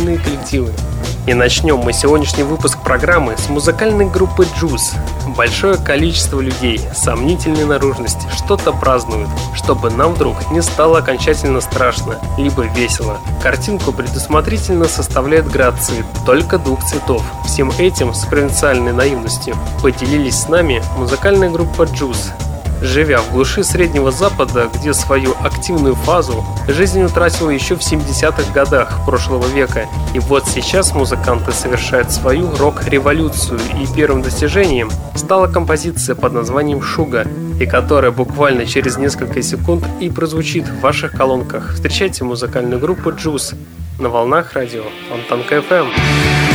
коллективы. И начнем мы сегодняшний выпуск программы с музыкальной группы Juice. Большое количество людей сомнительной наружности что-то празднуют, чтобы нам вдруг не стало окончательно страшно, либо весело. Картинку предусмотрительно составляет грации только двух цветов. Всем этим с провинциальной наивностью поделились с нами музыкальная группа Juice, Живя в глуши Среднего Запада, где свою активную фазу жизнь утратила еще в 70-х годах прошлого века, и вот сейчас музыканты совершают свою рок-революцию, и первым достижением стала композиция под названием «Шуга», и которая буквально через несколько секунд и прозвучит в ваших колонках. Встречайте музыкальную группу «Джуз» на волнах радио Фонтанка FM.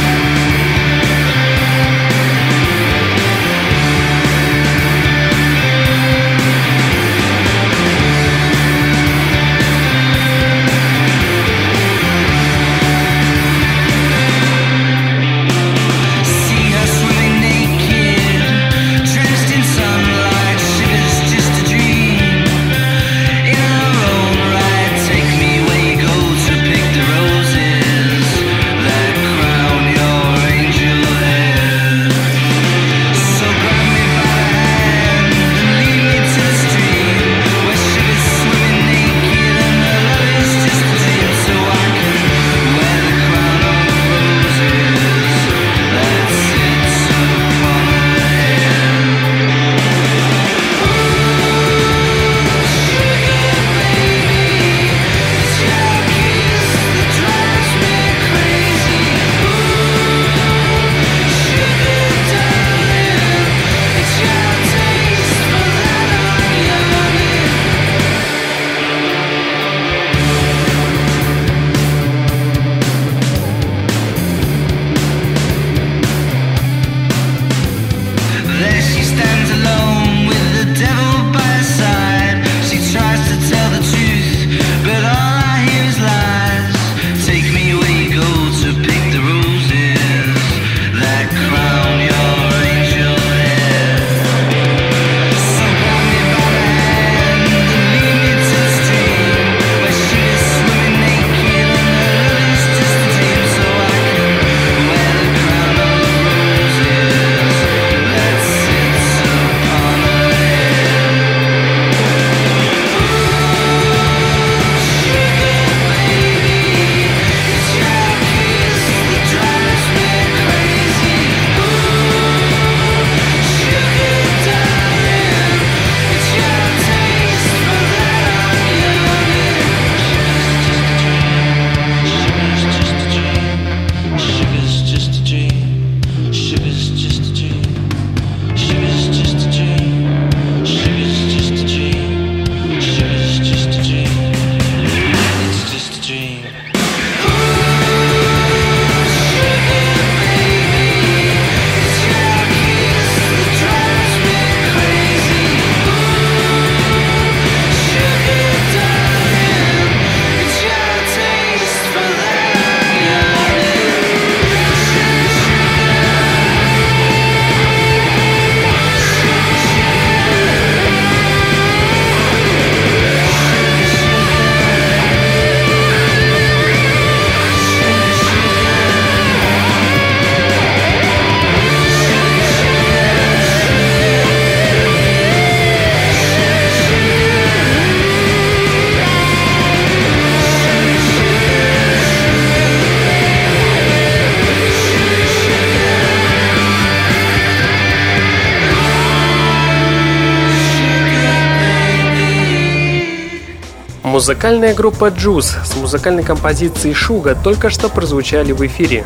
Музыкальная группа Juice с музыкальной композицией Шуга только что прозвучали в эфире.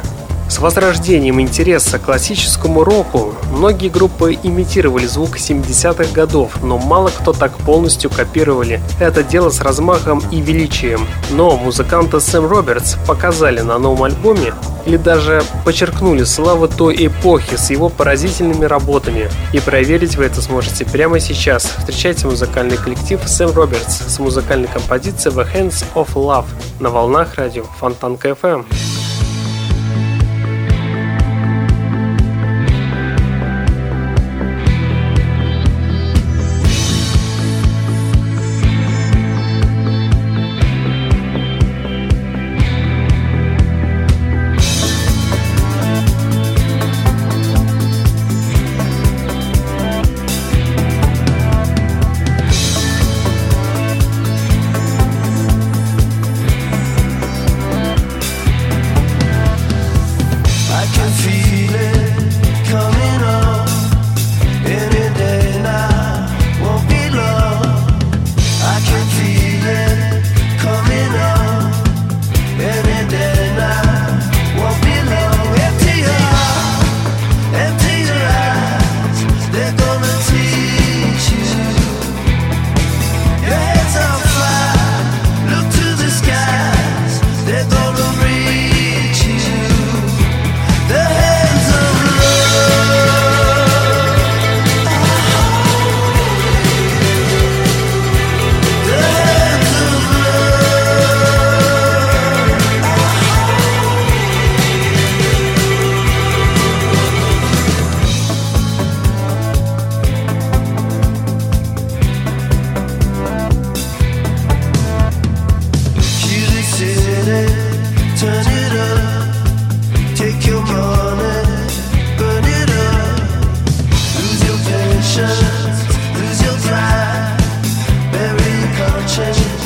С возрождением интереса к классическому року многие группы имитировали звук 70-х годов, но мало кто так полностью копировали это дело с размахом и величием. Но музыканты Сэм Робертс показали на новом альбоме или даже подчеркнули славу той эпохи с его поразительными работами. И проверить вы это сможете прямо сейчас. Встречайте музыкальный коллектив Сэм Робертс с музыкальной композицией The Hands of Love на волнах радио Фонтанка FM. Стереозвук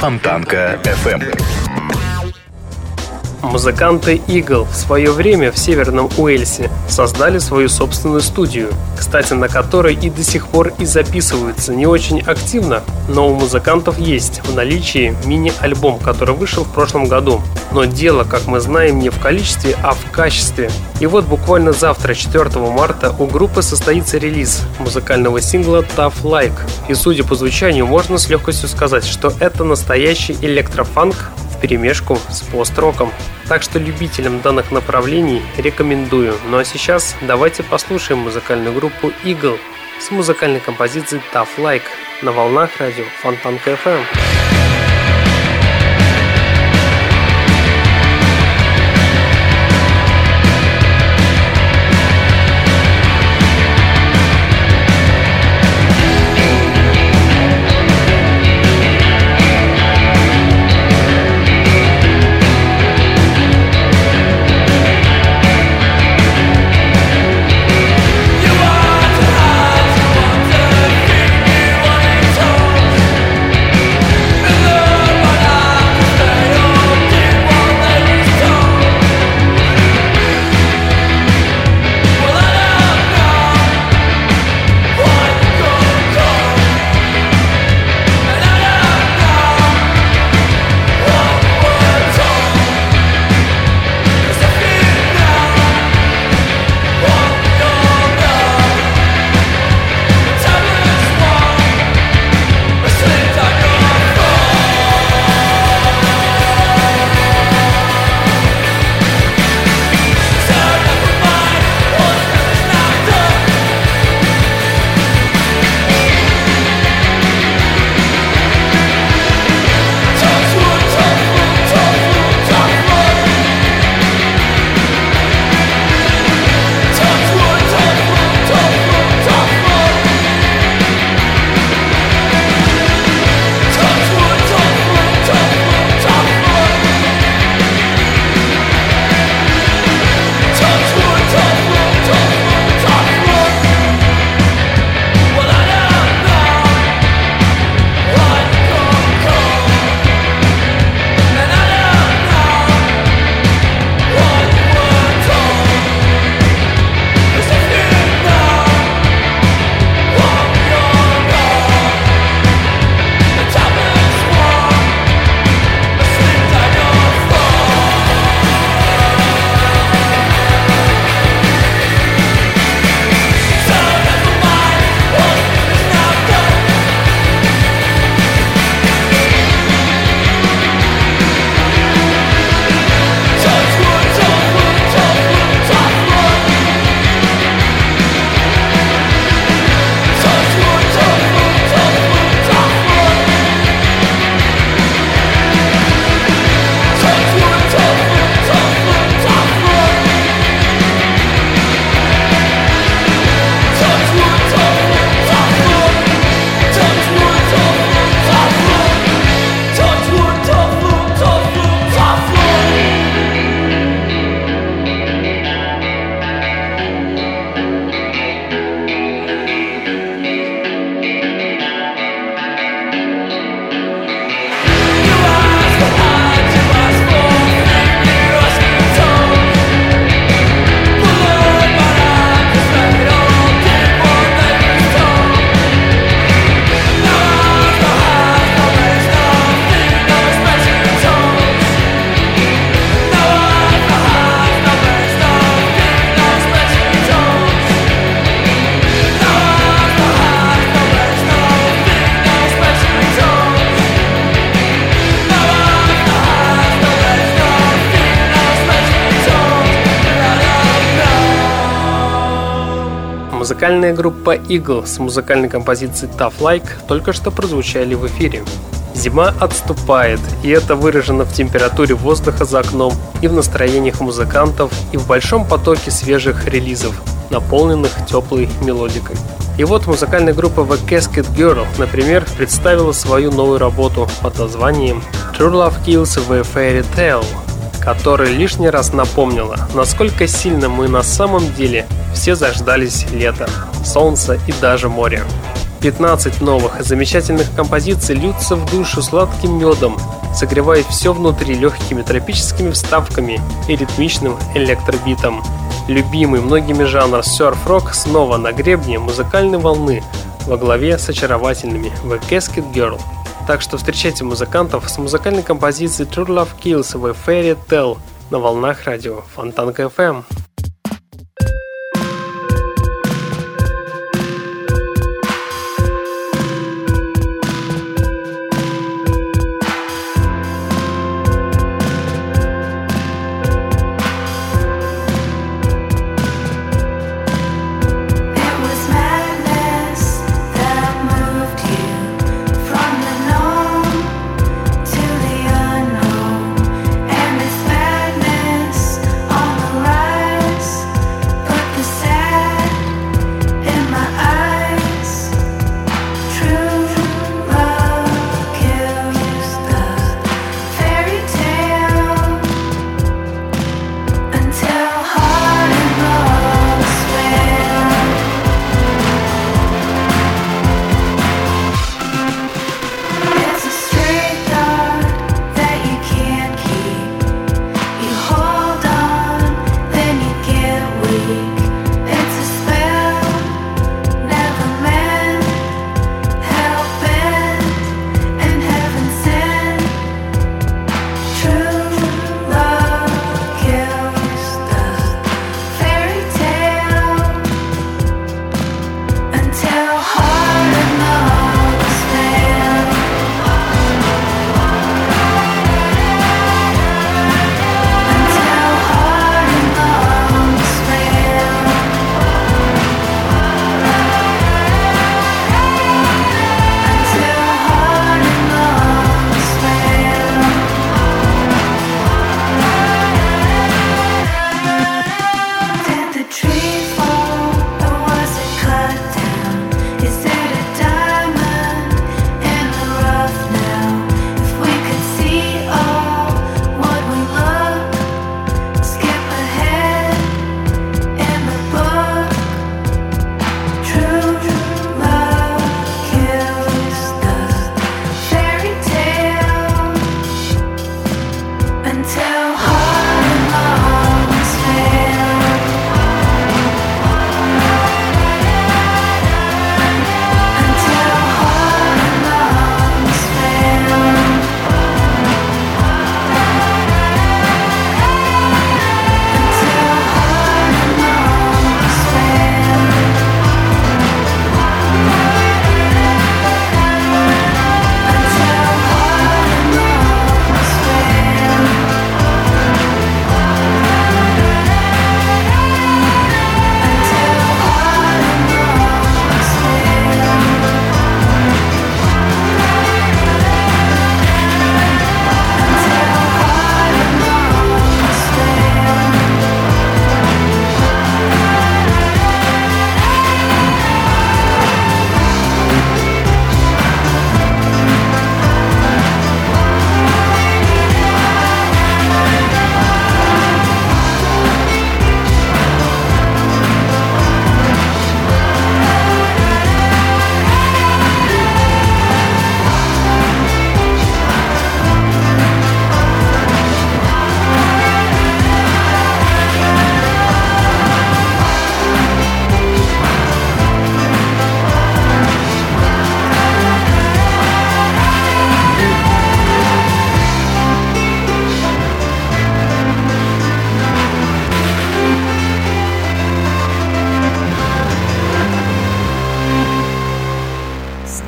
Фонтанка FM. Музыканты Eagle в свое время в Северном Уэльсе создали свою собственную студию, кстати, на которой и до сих пор и записываются не очень активно, но у музыкантов есть в наличии мини-альбом, который вышел в прошлом году. Но дело, как мы знаем, не в количестве, а в качестве. И вот буквально завтра, 4 марта, у группы состоится релиз музыкального сингла Tough Like. И судя по звучанию, можно с легкостью сказать, что это настоящий электрофанк вперемешку с пост-роком. Так что любителям данных направлений рекомендую. Ну а сейчас давайте послушаем музыкальную группу Eagle с музыкальной композицией Tough Like на волнах радио Фонтанка FM. Музыкальная группа Eagle с музыкальной композицией Tough Like только что прозвучали в эфире. Зима отступает, и это выражено в температуре воздуха за окном, и в настроениях музыкантов, и в большом потоке свежих релизов, наполненных теплой мелодикой. И вот музыкальная группа The Casket Girl, например, представила свою новую работу под названием True Love Kills the Fairy Tale, которая лишний раз напомнила, насколько сильно мы на самом деле все заждались лета, солнца и даже моря. 15 новых замечательных композиций льются в душу сладким медом, согревая все внутри легкими тропическими вставками и ритмичным электробитом. Любимый многими жанр серф-рок снова на гребне музыкальной волны во главе с очаровательными The Casket Girl. Так что встречайте музыкантов с музыкальной композицией True Love Kills The Fairy Tale на волнах радио Фонтанка FM.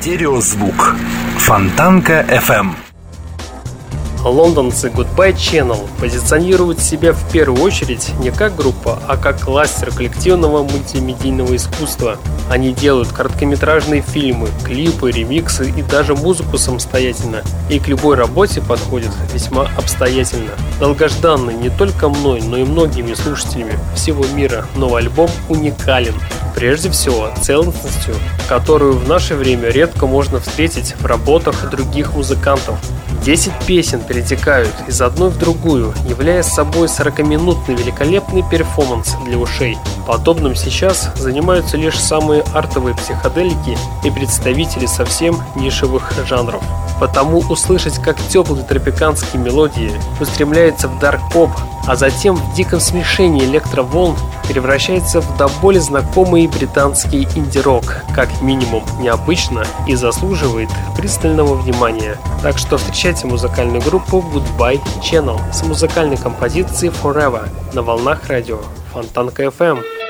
Стереозвук. Фонтанка FM. Лондонцы Goodbye Channel позиционируют себя в первую очередь не как группа, а как кластер коллективного мультимедийного искусства. Они делают короткометражные фильмы, клипы, ремиксы и даже музыку самостоятельно. И к любой работе подходят весьма обстоятельно. Долгожданный не только мной, но и многими слушателями всего мира новый альбом уникален. Прежде всего, целостностью, которую в наше время редко можно встретить в работах других музыкантов. Десять песен перетекают из одной в другую, являя собой 40-минутный великолепный перформанс для ушей. Подобным сейчас занимаются лишь самые артовые психоделики и представители совсем нишевых жанров. Потому услышать, как теплые тропиканские мелодии устремляются в дарк-поп, а затем в диком смешении электроволн превращается в до боли знакомый британский инди-рок, как минимум необычно и заслуживает пристального внимания. Так что встречайте музыкальную группу Goodbye Channel с музыкальной композицией Forever на волнах радио Фонтанка FM.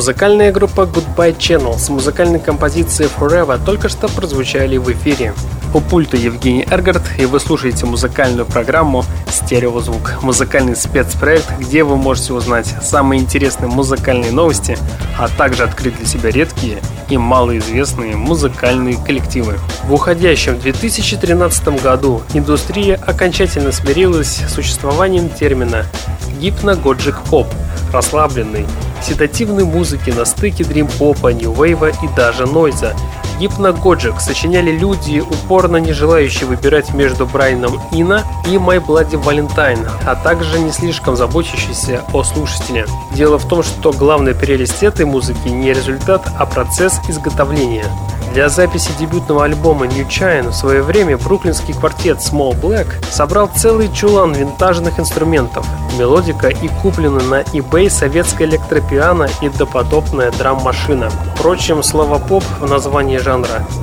Музыкальная группа Goodbye Channel с музыкальной композицией Forever только что прозвучали в эфире. У пульта Евгений Эргард, и вы слушаете музыкальную программу «Стереозвук». Музыкальный спецпроект, где вы можете узнать самые интересные музыкальные новости, а также открыть для себя редкие и малоизвестные музыкальные коллективы. В уходящем 2013 году индустрия окончательно смирилась с существованием термина «гипногоджик поп», расслабленный, седативной музыки на стыке дрим-попа, нью-вейва и даже нойза. Гипногоджик сочиняли люди, упорно не желающие выбирать между Брайаном Ина и My Bloody Valentine, а также не слишком заботящиеся о слушателе. Дело в том, что главная прелесть этой музыки не результат, а процесс изготовления. Для записи дебютного альбома New Chine в свое время бруклинский квартет Small Black собрал целый чулан винтажных инструментов, мелодика и купленная на eBay советская электропиано и доподобная драм-машина. Впрочем, слово «поп» в названии жанра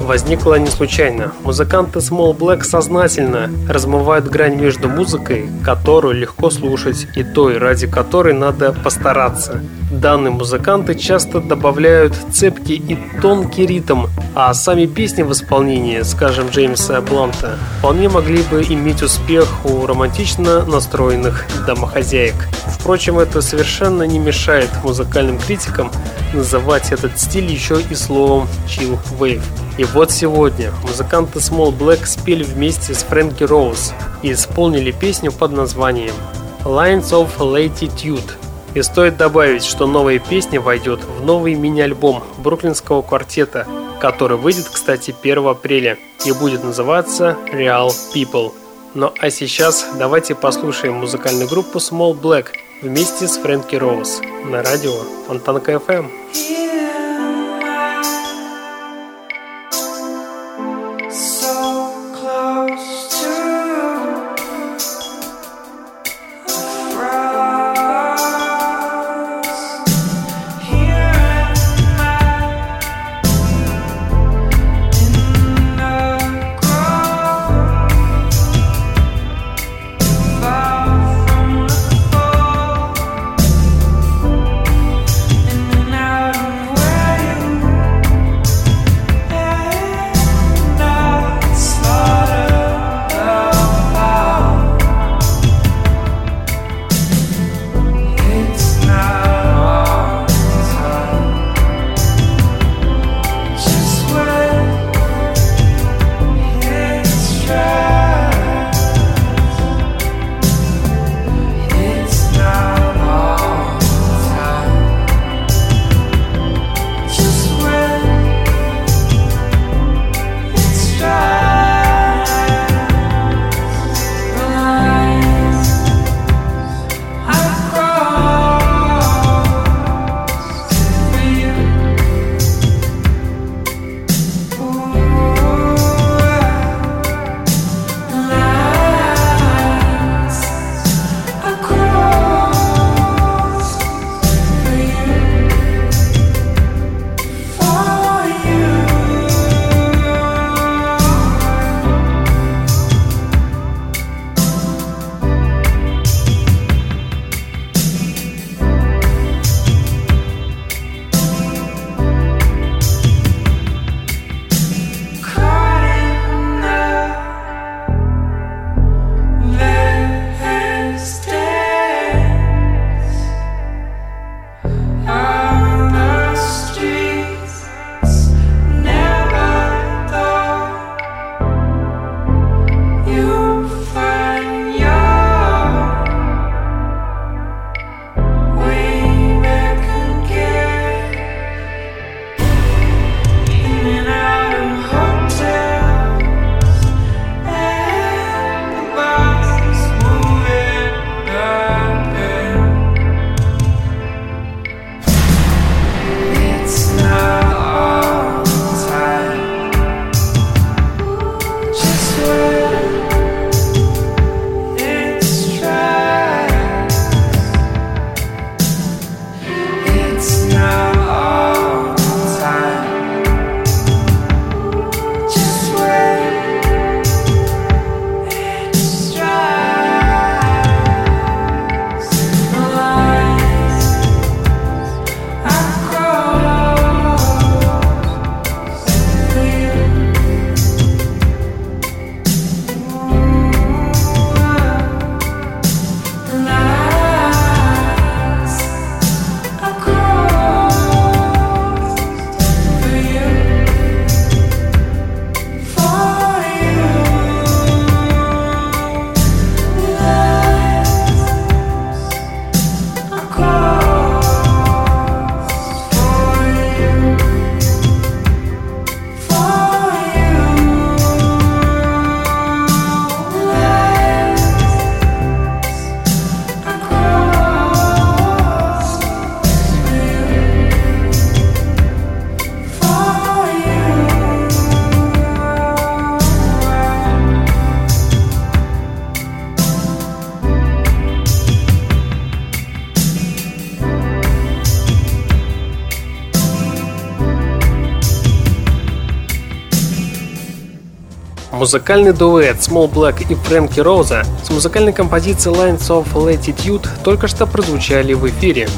возникло не случайно. Музыканты Small Black сознательно размывают грань между музыкой, которую легко слушать, и той, ради которой надо постараться. Данные музыканты часто добавляют цепкий и тонкий ритм, а сами песни в исполнении, скажем, Джеймса Бланта, вполне могли бы иметь успех у романтично настроенных домохозяек. Впрочем, это совершенно не мешает музыкальным критикам называть этот стиль еще и словом chill wave. И вот сегодня музыканты Small Black спели вместе с Фрэнки Роуз и исполнили песню под названием Lines of Latitude – и стоит добавить, что новая песня войдет в новый мини-альбом бруклинского квартета, который выйдет, кстати, 1 апреля и будет называться Real People. Ну а сейчас давайте послушаем музыкальную группу Small Black вместе с Фрэнки Роуз на радио Фонтанка FM. out Музыкальный дуэт Small Black и Фрэнки Роуза с музыкальной композицией Lines of Latitude только что прозвучали в эфире.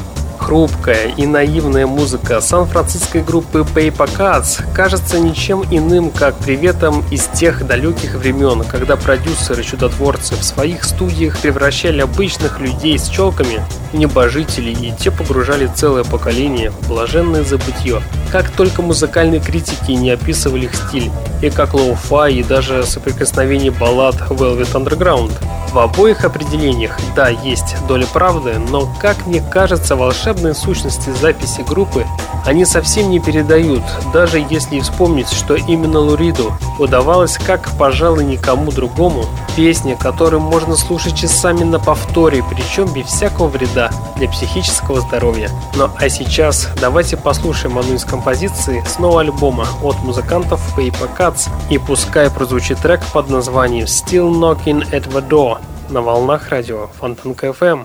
Хрупкая и наивная музыка сан-франциской группы Paper Cuts кажется ничем иным, как приветом из тех далеких времен, когда продюсеры-чудотворцы в своих студиях превращали обычных людей с челками в небожителей, и те погружали целое поколение в блаженное забытье. Как только музыкальные критики не описывали их стиль, и как lo-fi, и даже соприкосновение баллад Velvet Underground – в обоих определениях, да, есть доля правды, но, как мне кажется, волшебные сущности записи группы они совсем не передают, даже если вспомнить, что именно Лу Риду удавалось, как, пожалуй, никому другому, песни, которые можно слушать часами на повторе, причем без всякого вреда для психического здоровья. Ну а сейчас давайте послушаем одну из композиций с нового альбома от музыкантов Paper Cuts, и пускай прозвучит трек под названием Still Knocking at the Door на волнах радио Фонтанка FM.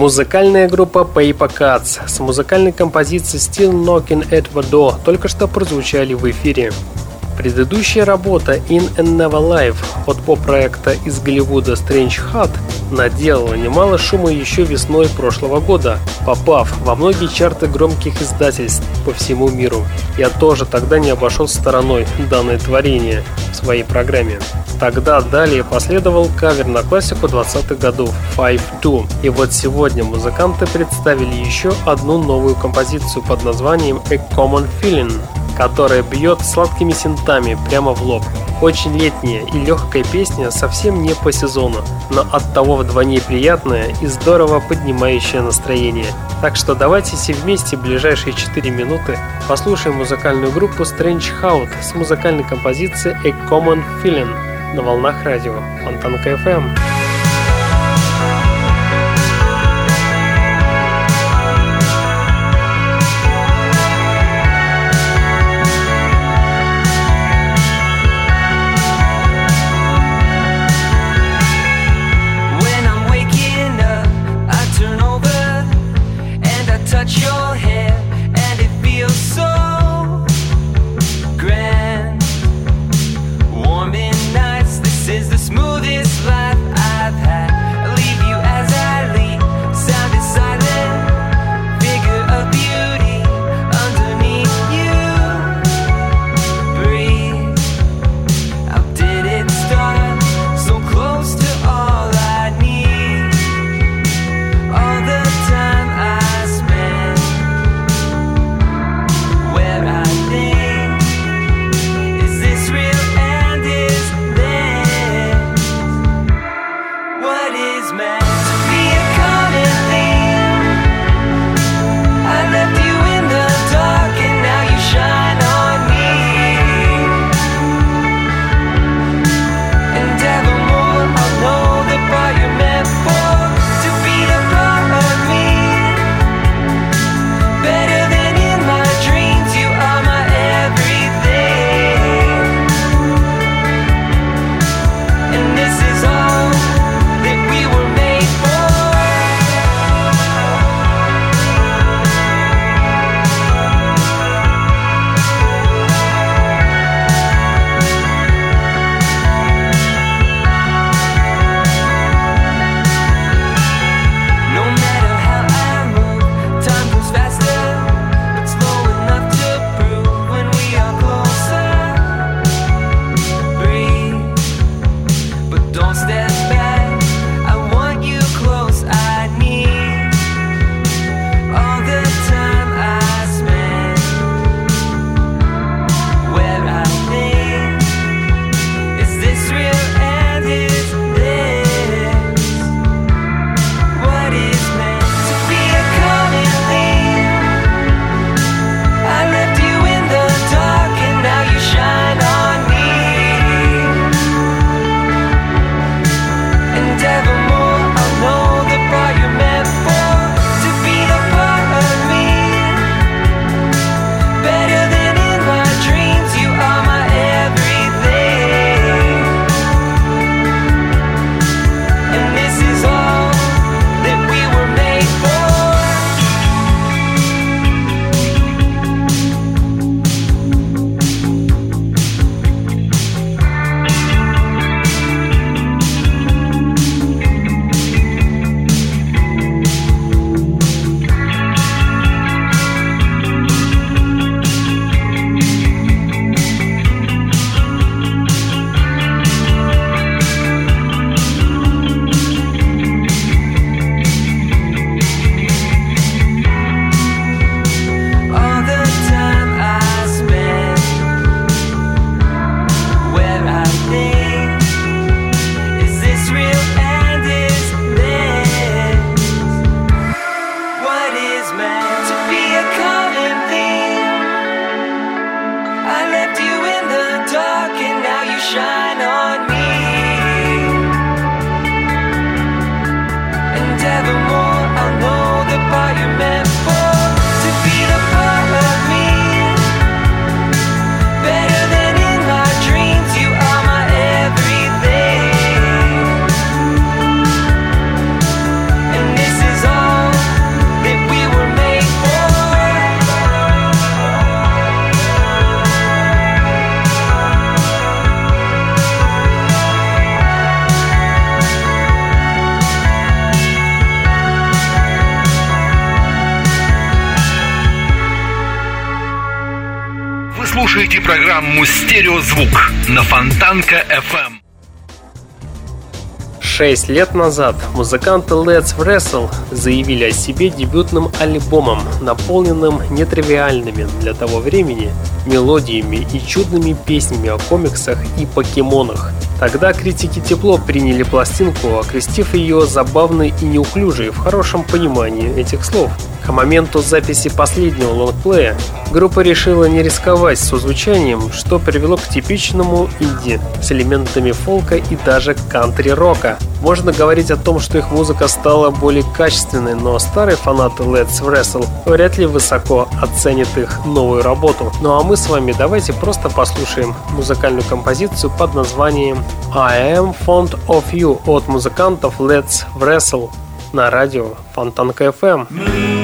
Музыкальная группа Paper Cuts с музыкальной композицией Still Knocking at the Door только что прозвучали в эфире. Предыдущая работа In and Never Life от поп-проекта из Голливуда Strange Hat наделала немало шума еще весной прошлого года, попав во многие чарты громких издательств по всему миру. Я тоже тогда не обошел стороной данное творение в своей программе. Тогда далее последовал кавер на классику 20-х годов Five Two. И вот сегодня музыканты представили еще одну новую композицию под названием A Common Feeling которая бьет сладкими синтами прямо в лоб. Очень летняя и легкая песня совсем не по сезону, но от того вдвойне приятная и здорово поднимающая настроение. Так что давайте все вместе в ближайшие 4 минуты послушаем музыкальную группу Strange Hout с музыкальной композицией A Common Feeling на волнах радио Фонтанка FM. Программу «Стереозвук» на Фонтанка FM. Шесть лет назад музыканты Let's Wrestle заявили о себе дебютным альбомом, наполненным нетривиальными для того времени мелодиями и чудными песнями о комиксах и покемонах. Тогда критики тепло приняли пластинку, окрестив ее забавной и неуклюжей в хорошем понимании этих слов – к моменту записи последнего лонгплея группа решила не рисковать с звучанием, что привело к типичному инди с элементами фолка и даже кантри-рока. Можно говорить о том, что их музыка стала более качественной, но старые фанаты Let's Wrestle вряд ли высоко оценят их новую работу. Ну а мы с вами давайте просто послушаем музыкальную композицию под названием I Am Fond of You от музыкантов Let's Wrestle на радио Фонтанка FM.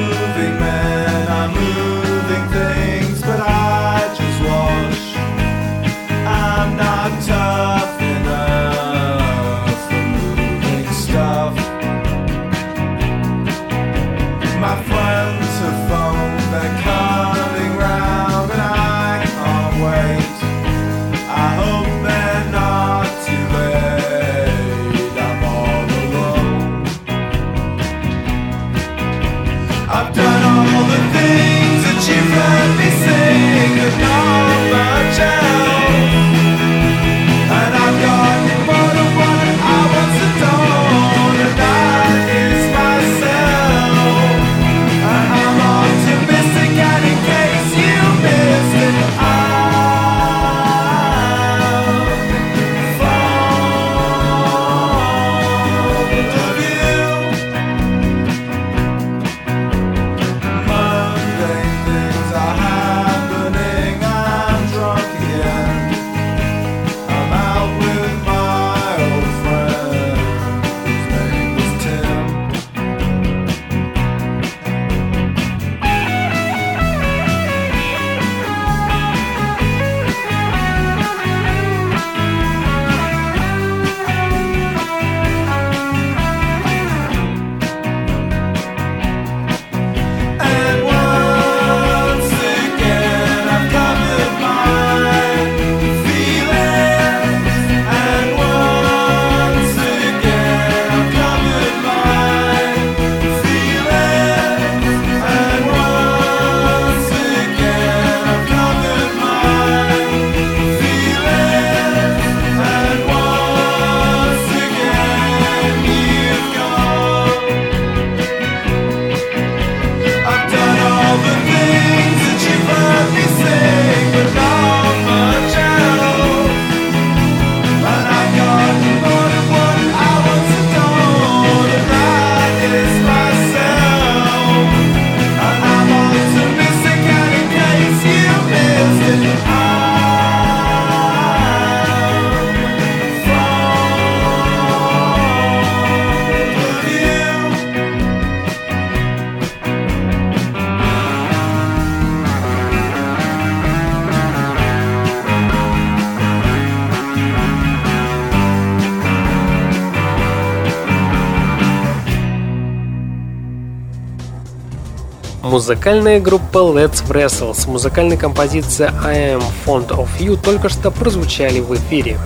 Музыкальная группа Let's Wrestle с музыкальной композицией I Am Fond of You только что прозвучали в эфире.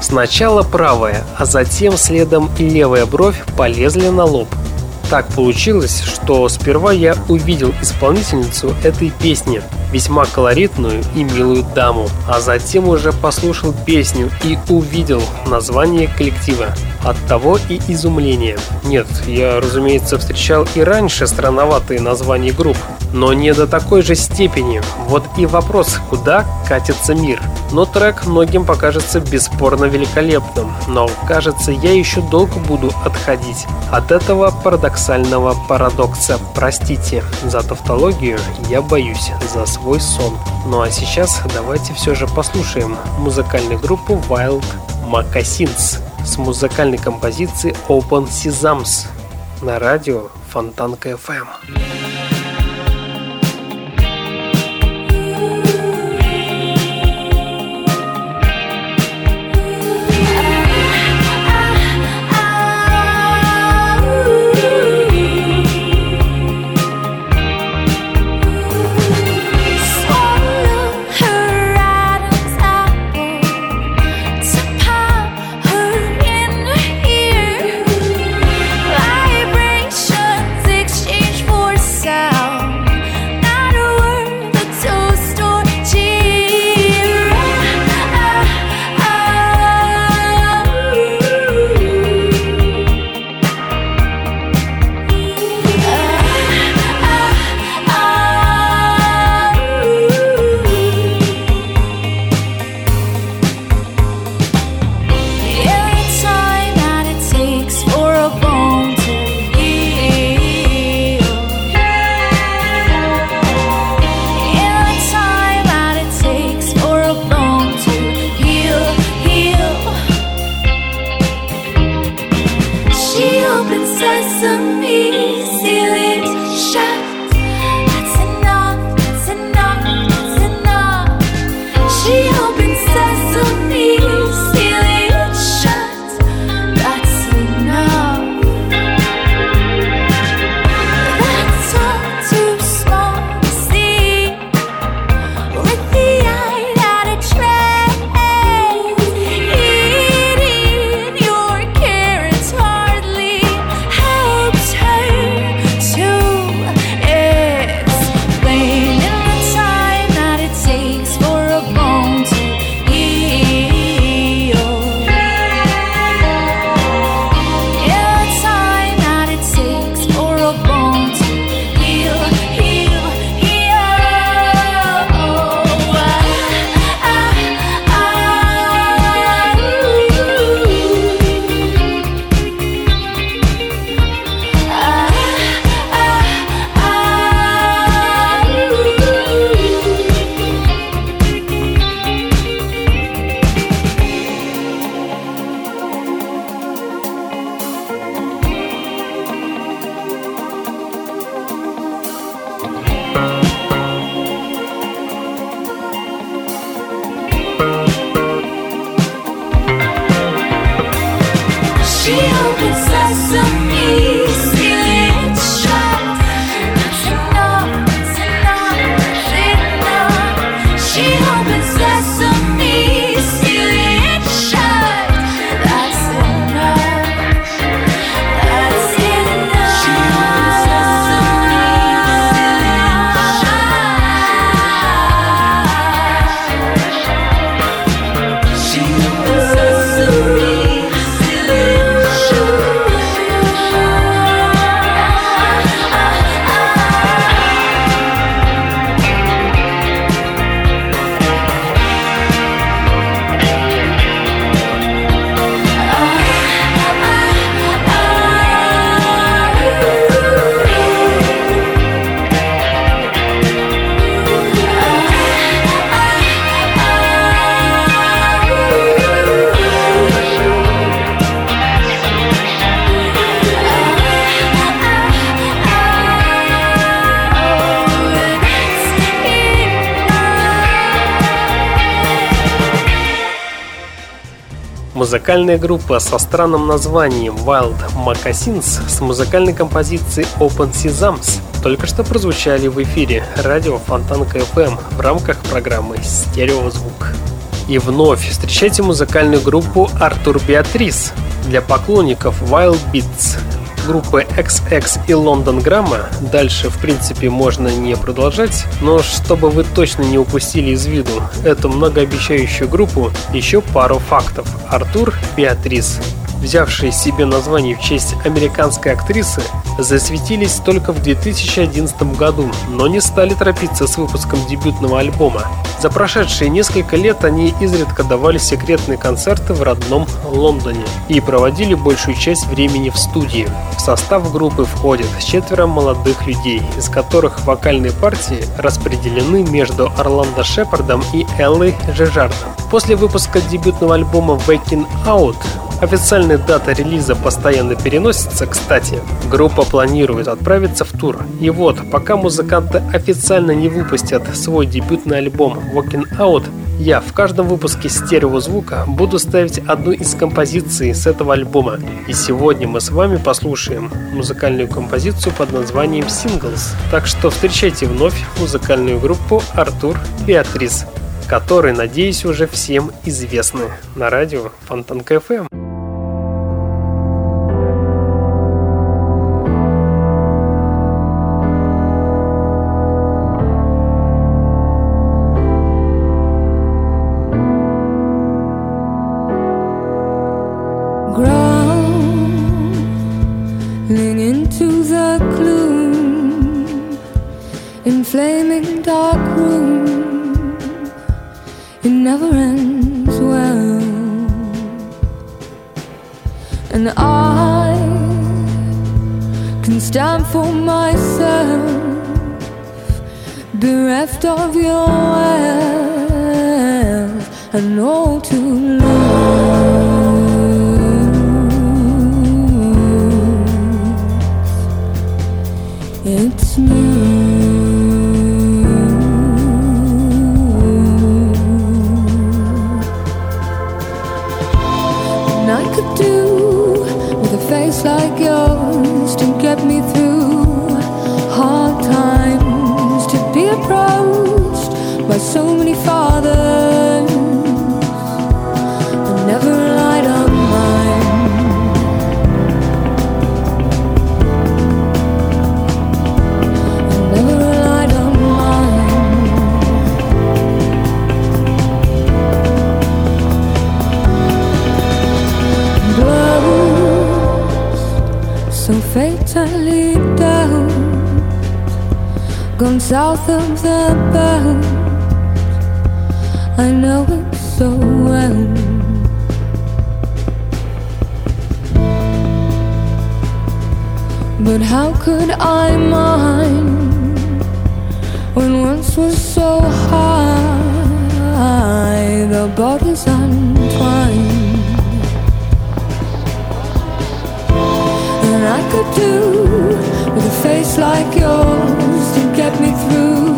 Сначала правая, а затем следом и левая бровь полезли на лоб. Так получилось, что сперва я увидел исполнительницу этой песни, весьма колоритную и милую даму, а затем уже послушал песню и увидел название коллектива. От того и изумление. Нет, я, разумеется, встречал и раньше странноватые названия групп, но не до такой же степени. Вот и вопрос, куда катится мир. Но трек многим покажется бесспорно великолепным, но кажется, я еще долго буду отходить от этого парадоксального парадокса. Простите за тавтологию, я боюсь за свой сон. Ну а сейчас давайте все же послушаем музыкальную группу Wild Moccasins с музыкальной композицией Open Sesams на радио Фонтанка FM. Музыкальная группа со странным названием Wild Moccasins с музыкальной композицией Open Sesams только что прозвучали в эфире радио Фонтанка FM в рамках программы «Стереозвук». И вновь встречайте музыкальную группу Артур Беатрис для поклонников Wild Beats группы XX и Лондон Грамма. Дальше, в принципе, можно не продолжать, но чтобы вы точно не упустили из виду эту многообещающую группу, еще пару фактов. Артур Беатрис взявшие себе название в честь американской актрисы, засветились только в 2011 году, но не стали торопиться с выпуском дебютного альбома. За прошедшие несколько лет они изредка давали секретные концерты в родном Лондоне и проводили большую часть времени в студии. В состав группы входят четверо молодых людей, из которых вокальные партии распределены между Орландо Шепардом и Эллой Жежардом. После выпуска дебютного альбома Waking Out Официальная дата релиза постоянно переносится, кстати. Группа планирует отправиться в тур. И вот, пока музыканты официально не выпустят свой дебютный альбом Walking Out, я в каждом выпуске стереозвука буду ставить одну из композиций с этого альбома. И сегодня мы с вами послушаем музыкальную композицию под названием Singles. Так что встречайте вновь музыкальную группу Артур Беатрис которые, надеюсь, уже всем известны на радио bereft of your wealth and all to lose. It's me. And I could do with a face like yours. South of the belt. I know it so well. But how could I mind when once was so high? The boat is untwined, and I could do with a face like yours get me through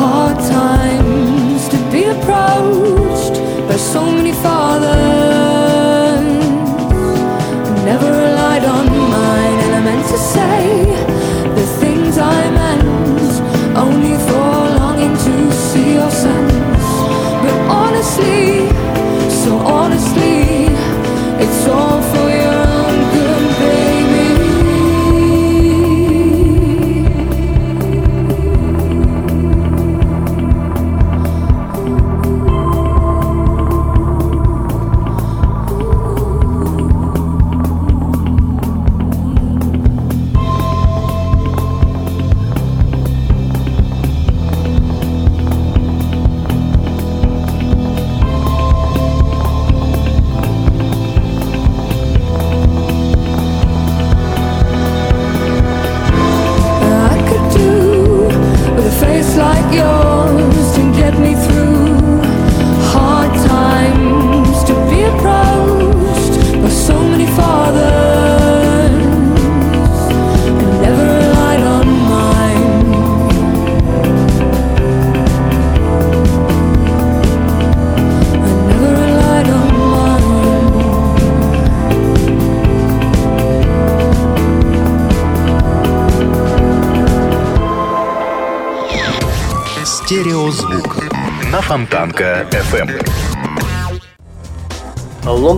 hard times to be approached by so many fathers. Never relied on mine, and I meant to say the things I meant only for longing to see your sense. But honestly, so honestly, it's all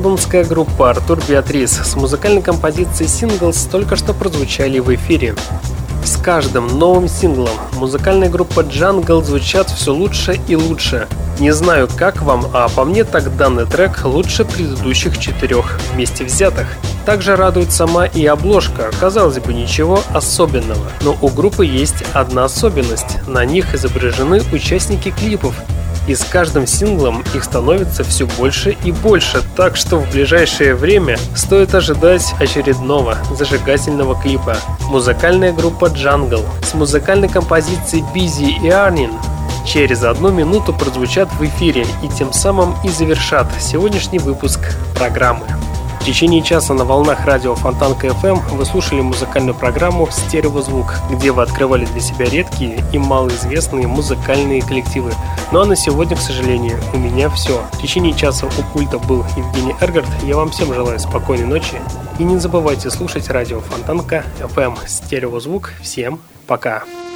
Лондонская группа Артур Беатрис с музыкальной композицией «Синглс» только что прозвучали в эфире. С каждым новым синглом музыкальная группа Jungle звучат все лучше и лучше. Не знаю, как вам, а по мне так данный трек лучше предыдущих четырех вместе взятых. Также радует сама и обложка, казалось бы, ничего особенного. Но у группы есть одна особенность. На них изображены участники клипов, и с каждым синглом их становится все больше и больше, так что в ближайшее время стоит ожидать очередного зажигательного клипа. Музыкальная группа Jungle с музыкальной композицией Busy и Arnin через одну минуту прозвучат в эфире и тем самым и завершат сегодняшний выпуск программы. В течение часа на волнах радио Фонтанка FM вы слушали музыкальную программу «Стереозвук», где вы открывали для себя редкие и малоизвестные музыкальные коллективы. Ну а на сегодня, к сожалению, у меня все. В течение часа у пульта был Евгений Эргард. Я вам всем желаю спокойной ночи. И не забывайте слушать радио Фонтанка FM «Стереозвук». Всем пока! till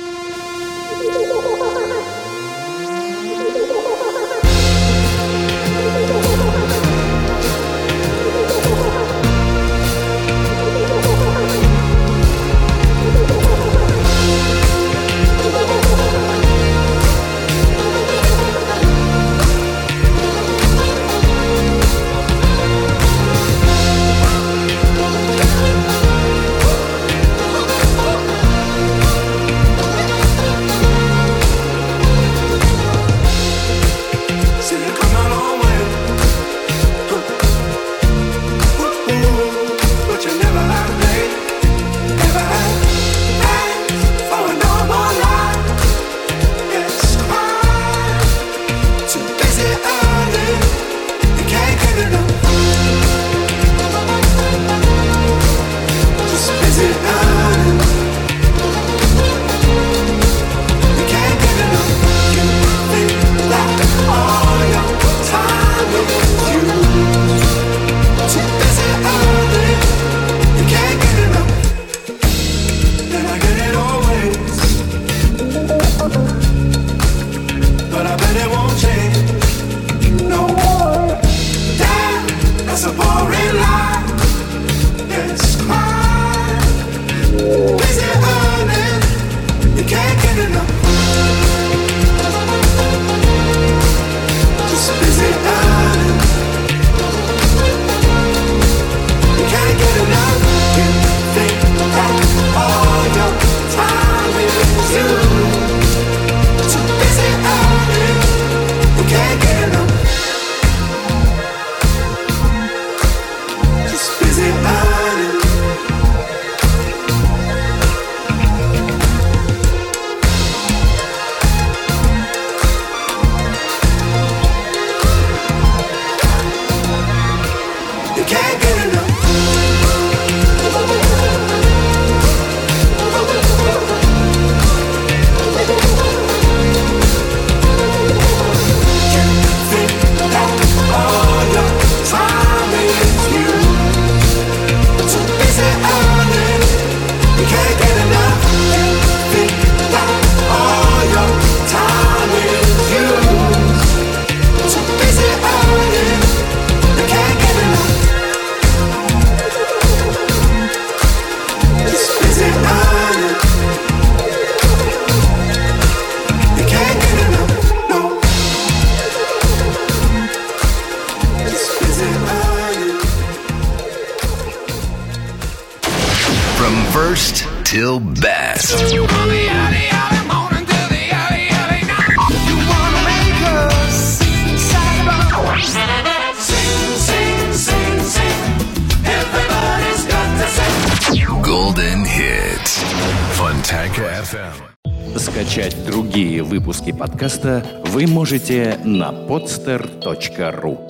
можете на podster.ru